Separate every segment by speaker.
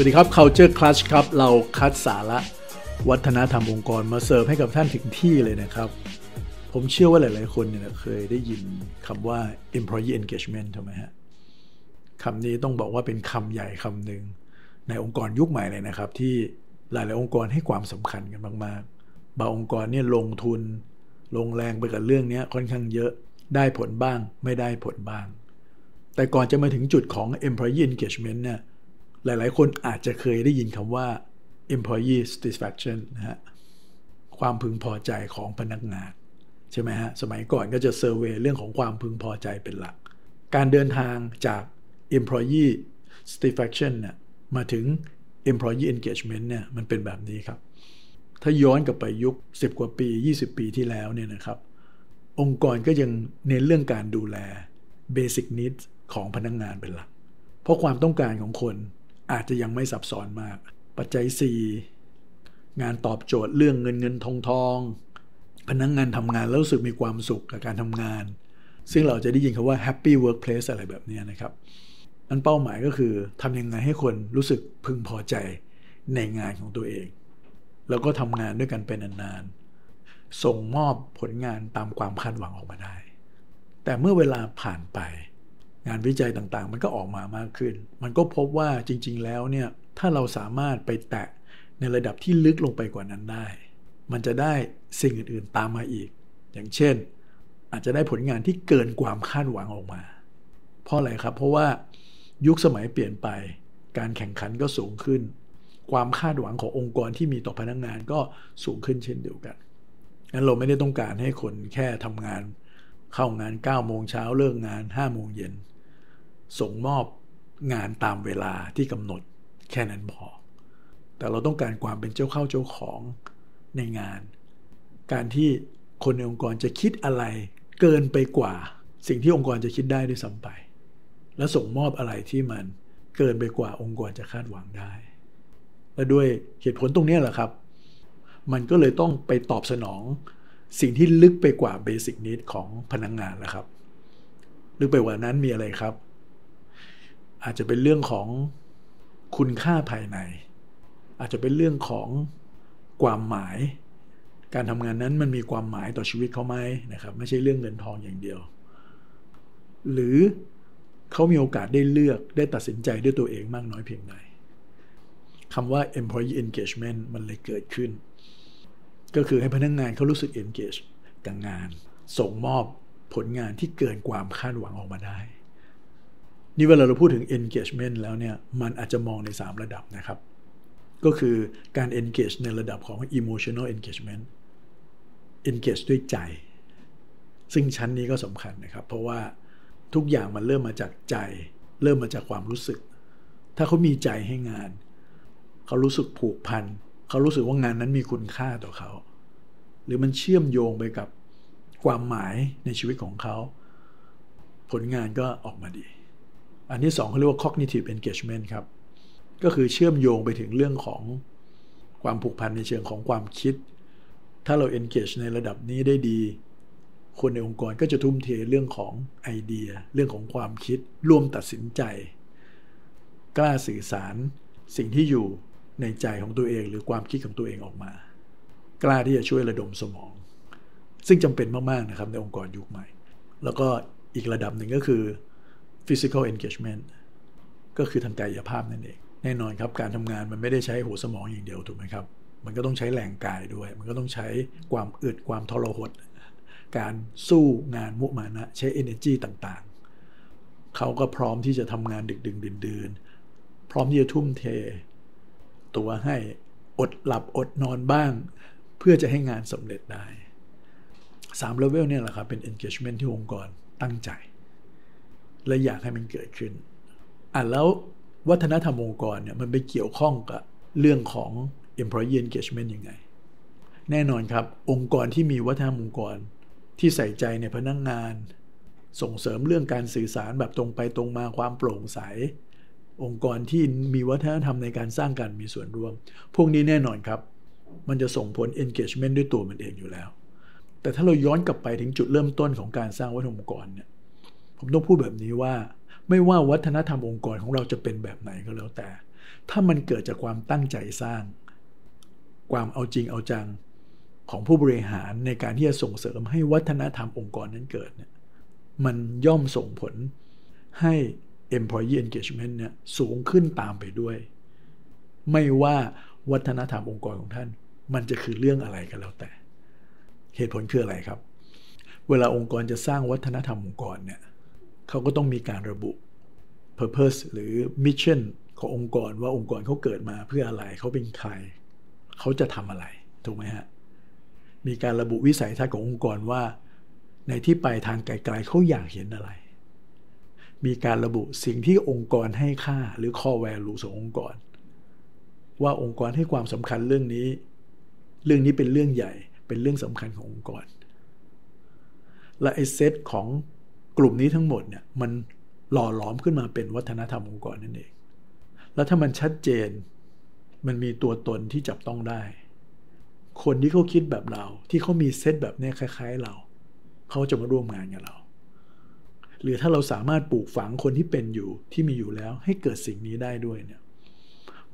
Speaker 1: วัสดีครับ Culture Clutch ครับ เราคัดสาระวัฒนธรรมองค์กรมาเสิร์ฟให้กับท่านถึงที่เลยนะครับ ผมเชื่อว่าหลาย ๆ คนเนี่ยเคยได้ยินคำว่า employee engagement ถูกไหมฮะคำนี้ต้องบอกว่าเป็นคำใหญ่คำหนึ่งในองค์กรยุคใหม่เลยนะครับ ที่หลาย ๆ องค์กรให้ความสำคัญกันมาก ๆ บางองค์กรเนี่ยลงทุน ลงแรงไปกับเรื่องนี้ค่อนข้างเยอะได้ผลบ้าง ไม่ได้ผลบ้าง แต่ก่อนจะมาถึงจุดของ employee engagement เนี่ย หลายๆ คนอาจจะเคยได้ยินคำว่า employee satisfaction นะฮะความพึงพอใจของพนักงาน ใช่ไหมฮะ สมัยก่อนก็จะเซอร์เวยเรื่องของความพึงพอใจเป็นหลัก การเดินทางจาก employee satisfaction เนี่ยมาถึง employee engagement เนี่ยมันเป็นแบบนี้ครับ ถ้าย้อนกลับไปยุค 10 กว่าปี 20 ปีที่แล้วเนี่ยนะครับ องค์กรก็ยังเน้นเรื่องการดูแล basic needs ของพนักงงานเป็นหลัก เพราะความต้องการของคน อาจจะยังไม่ซับซ้อนมาก ปัจจัย 4 งานตอบโจทย์เรื่องเงินเงินทองทองพนักงงานทำงานแล้วรู้สึกมีความสุขกับการทำงาน ซึ่งเราจะได้ยินคำว่า happy workplace อะไรแบบนี้นะครับอันเป้าหมายก็คือทำยังไงให้คนรู้สึกพึงพอใจในงานของตัวเอง แล้วก็ทำงานด้วยกันเป็นนานๆส่งมอบผลงานตามความคาดหวังออกมาได้ แต่เมื่อเวลาผ่านไป งานวิจัยต่างๆ มันก็ออกมามากขึ้น มันก็พบว่าจริง ๆ แล้วเนี่ยถ้าเราสามารถไปแตะในระดับที่ลึกลงไปกว่านั้นได้ มันจะได้สิ่งอื่นๆตามมาอีก อย่างเช่น อาจจะได้ผลงานที่เกินความคาดหวังออกมา เพราะอะไรครับ เพราะว่ายุคสมัยเปลี่ยนไป การแข่งขันก็สูงขึ้น ความคาดหวังขององค์กรที่มีต่อพนักงงานก็สูงขึ้นเช่นเดียวกันงั้นเราไม่ได้ต้องการให้คนแค่ทำงาน เข้างาน9โมงเช้าเลิกงาน5โมงเย็น ส่งมอบงานตามเวลาที่กำหนดแค่นั้นพอ แต่เราต้องการความเป็นเจ้าเข้าเจ้าของในงาน การที่คนในองค์กรจะคิดอะไรเกินไปกว่า สิ่งที่องค์กรจะคิดได้ด้วยซ้ำไป และส่งมอบอะไรที่มันเกินไปกว่าองค์กรจะคาดหวังได้ และด้วยเหตุผลตรงนี้แหละครับ มันก็เลยต้องไปตอบสนองสิ่งที่ลึกไปกว่าเบสิกนิดของพนักงงานแล้วครับ ลึกไปกว่านั้นมีอะไรครับ อาจจะเป็นเรื่องของคุณค่าภายใน อาจจะเป็นเรื่องของความหมาย การทำงานนั้นมันมีความหมายต่อชีวิตเขาไหมนะครับ ไม่ใช่เรื่องเงินทองอย่างเดียว หรือเขามีโอกาสได้เลือกได้ตัดสินใจด้วยตัวเองมากน้อยเพียงใดคำว่า employee engagement มันเลยเกิดขึ้น ก็คือให้พนักงงานเขารู้สึก engage กับงาน ส่งมอบผลงานที่เกินความคาดหวังออกมาได้ นี่เวลาเราพูดถึง engagement แล้วเนี่ยมันอาจจะมองใน 3 ระดับนะครับ ก็คือการ engage ในระดับของ emotional engagement engage ด้วยใจ ซึ่งชั้นนี้ก็สำคัญนะครับ เพราะว่าทุกอย่างมันเริ่มมาจากใจ เริ่มมาจากความรู้สึก ถ้าเขามีใจให้งาน เขารู้สึกผูกพันเขารู้สึกว่างานนั้นมีคุณค่าต่อเขา หรือมันเชื่อมโยงไปกับความหมายในชีวิตของเขา ผลงานก็ออกมาดี อันที่สองเขาเรียกว่า cognitive engagement ครับ ก็คือเชื่อมโยงไปถึงเรื่องของความผูกพันในเชิงของความคิด ถ้าเรา engage ในระดับนี้ได้ดี คนในองค์กรก็จะทุ่มเทเรื่องของไอเดีย เรื่องของความคิด ร่วมตัดสินใจ กล้าสื่อสารสิ่งที่อยู่ในใจของตัวเองหรือความคิดของตัวเองออกมา กล้าที่จะช่วยระดมสมอง ซึ่งจำเป็นมาก ๆ นะครับในองค์กรยุคใหม่ แล้วก็อีกระดับหนึ่งก็คือ physical engagement ก็คือทางกายภาพนั่นเอง แน่นอนครับการทำงานมันไม่ได้ใช้หัวสมองอย่างเดียวถูกไหมครับ มันก็ต้องใช้แรงกายด้วย มันก็ต้องใช้ความอึดความทรหด การสู้งานมุมานะใช้ energy ต่างๆ เขาก็พร้อมที่จะทำงานดึกดึงดื่นพร้อมที่จะทุ่มเท ตัวให้อดหลับอดนอนบ้าง เพื่อจะให้งานสำเร็จได้สามเลเวลเนี่ยแหละครับเป็น engagement ที่องค์กรตั้งใจ และอยากให้มันเกิดขึ้นอะแล้ววัฒนธรรมองค์กรเนี่ยมันไปเกี่ยวข้องกับเรื่องของ employee engagement ยังไง แน่นอนครับองค์กรที่มีวัฒนธรรมองค์กรที่ใส่ใจในพนักงงาน ส่งเสริมเรื่องการสื่อสารแบบตรงไปตรงมาความโปร่งใส องค์กรที่มีวัฒนธรรมในการสร้างการมีส่วนร่วม พวกนี้แน่นอนครับ มันจะส่งผล engagement ด้วยตัวมันเองอยู่แล้ว แต่ถ้าเราย้อนกลับไปถึงจุดเริ่มต้นของการสร้างวัฒนธรรมองค์กรเนี่ย ผมต้องพูดแบบนี้ว่า ไม่ว่าวัฒนธรรมองค์กรของเราจะเป็นแบบไหนก็แล้วแต่ ถ้ามันเกิดจากความตั้งใจสร้าง ความเอาจริงเอาจังของผู้บริหารในการที่จะส่งเสริมให้วัฒนธรรมองค์กรนั้นเกิดเนี่ยมันย่อมส่งผลให้ employee engagement เนี่ยสูงขึ้นตามไปด้วย ไม่ว่าวัฒนธรรมองค์กรของท่าน มันจะคือเรื่องอะไรกันแล้วแต่ เหตุผลคืออะไรครับ เวลาองค์กรจะสร้างวัฒนธรรมองค์กรเนี่ย เขาก็ต้องมีการระบุ purpose หรือ mission ขององค์กรว่าองค์กรเขาเกิดมาเพื่ออะไรเขาเป็นใคร เขาจะทำอะไร ถูกไหมฮะ มีการระบุวิสัยทัศน์ขององค์กรว่า ในที่ไปทางไกลๆเขาอยากเห็นอะไร มีการระบุสิ่งที่องค์กรให้ค่าหรือ core value ขององค์กร ว่าองค์กรให้ความสำคัญเรื่องนี้ เรื่องนี้เป็นเรื่องใหญ่เป็นเรื่องสำคัญขององค์กร และไอเซตของ กลุ่มนี้ทั้งหมดเนี่ยมันหล่อหลอมขึ้นมาเป็นวัฒนธรรมองค์กรนั่นเอง แล้วถ้ามันชัดเจน มันมีตัวตนที่จับต้องได้ คนที่เขาคิดแบบเรา ที่เขามีเซตแบบนี้คล้าย ๆเรา เขาจะมาร่วมงานกับเรา หรือถ้าเราสามารถปลูกฝังคนที่เป็นอยู่ที่มีอยู่แล้วให้เกิดสิ่งนี้ได้ด้วยเนี่ย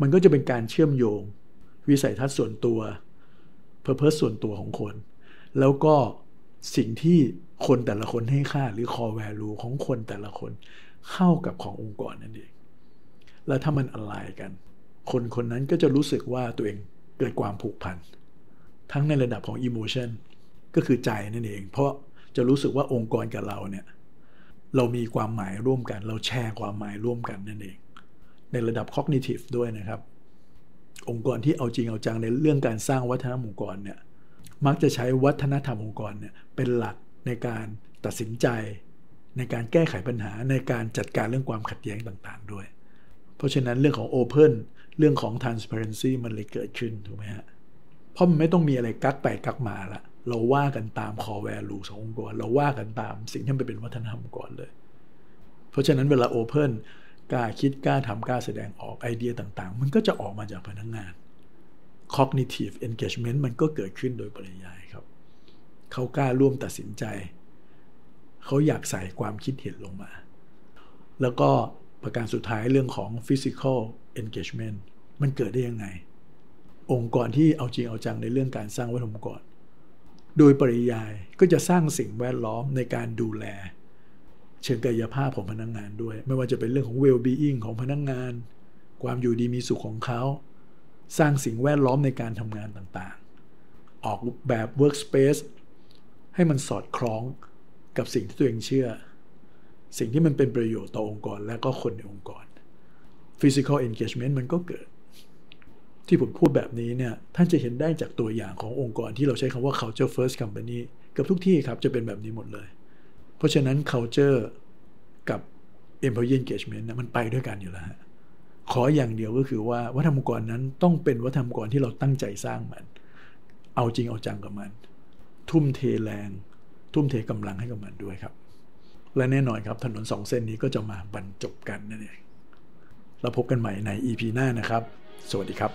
Speaker 1: มันก็จะเป็นการเชื่อมโยง วิสัยทัศน์ส่วนตัวเพอร์เพสส่วนตัวของคน แล้วก็ สิ่งที่คนแต่ละคนให้ค่าหรือคอแวลูของคนแต่ละคนเข้ากับขององค์กรนั่นเอง แล้วถ้ามันอะไรกัน คนคนนั้นก็จะรู้สึกว่าตัวเองเกิดความผูกพัน ทั้งในระดับของ emotion ก็คือใจนั่นเอง เพราะจะรู้สึกว่าองค์กรกับเราเนี่ยเรามีความหมายร่วมกัน เราแชร์ความหมายร่วมกันนั่นเอง ในระดับ cognitive ด้วยนะครับ องค์กรที่เอาจริงเอาจังในเรื่องการสร้างวัฒนธรรมองค์กรเนี่ย มักจะใช้วัฒนธรรมองค์กรเนี่ยเป็นหลักในการตัดสินใจ ในการแก้ไขปัญหาในการจัดการเรื่องความขัดแย้งต่างๆ ด้วย เพราะฉะนั้นเรื่องของ Open เรื่องของ Transparency มันเลยเกิดขึ้นถูกไหมฮะเพราะมันไม่ต้องมีอะไรกักไปกักมาละเราว่ากันตามคอแวลูขององค์กร เราว่ากันตามสิ่งที่มันเป็นวัฒนธรรมก่อนเลย เพราะฉะนั้นเวลาโอเพนกล้าคิดกล้าทำกล้าแสดงออกไอเดียต่างๆ มันก็จะออกมาจากพนักงงาน cognitive engagement มันก็เกิดขึ้นโดยปริยายครับ เขากล้าร่วมตัดสินใจ เขาอยากใส่ความคิดเห็นลงมา แล้วก็ประการสุดท้ายเรื่องของ physical engagement มันเกิดได้ยังไง องค์กรที่เอาจริงเอาจังในเรื่องการสร้างวัฒนธรรมองค์กรโดยปริยายก็จะสร้างสิ่งแวดล้อมในการดูแล เชิงกายภาพของพนักงงานด้วย ไม่ว่าจะเป็นเรื่องของ well-being ของพนักงงาน ความอยู่ดีมีสุขของเขา สร้างสิ่งแวดล้อมในการทำงานต่างๆ ออกแบบ workspace ให้มันสอดคล้องกับสิ่งที่ตัวเองเชื่อ สิ่งที่มันเป็นประโยชน์ต่อองค์กรและก็คนในองค์กร physical engagement มันก็เกิด ที่ผมพูดแบบนี้เนี่ยท่านจะเห็นได้จากตัวอย่างขององค์กรที่เราใช้คำว่า culture first company กับทุกที่ครับจะเป็นแบบนี้หมดเลย เพราะฉะนั้น culture กับ employee engagement นะมันไปด้วยกันอยู่แล้ว ขออย่างเดียวก็คือว่าวัฒนธรรมองค์กรนั้นต้องเป็นวัฒนธรรมองค์กรที่เราตั้งใจสร้างมัน เอาจริงเอาจังกับมัน ทุ่มเทแรง ทุ่มเทกำลังให้กับมันด้วยครับ และแน่นอนครับถนนสองเส้นนี้ก็จะมาบรรจบกันนั่นเองเราพบกันใหม่ใน EP หน้านะครับ สวัสดีครับ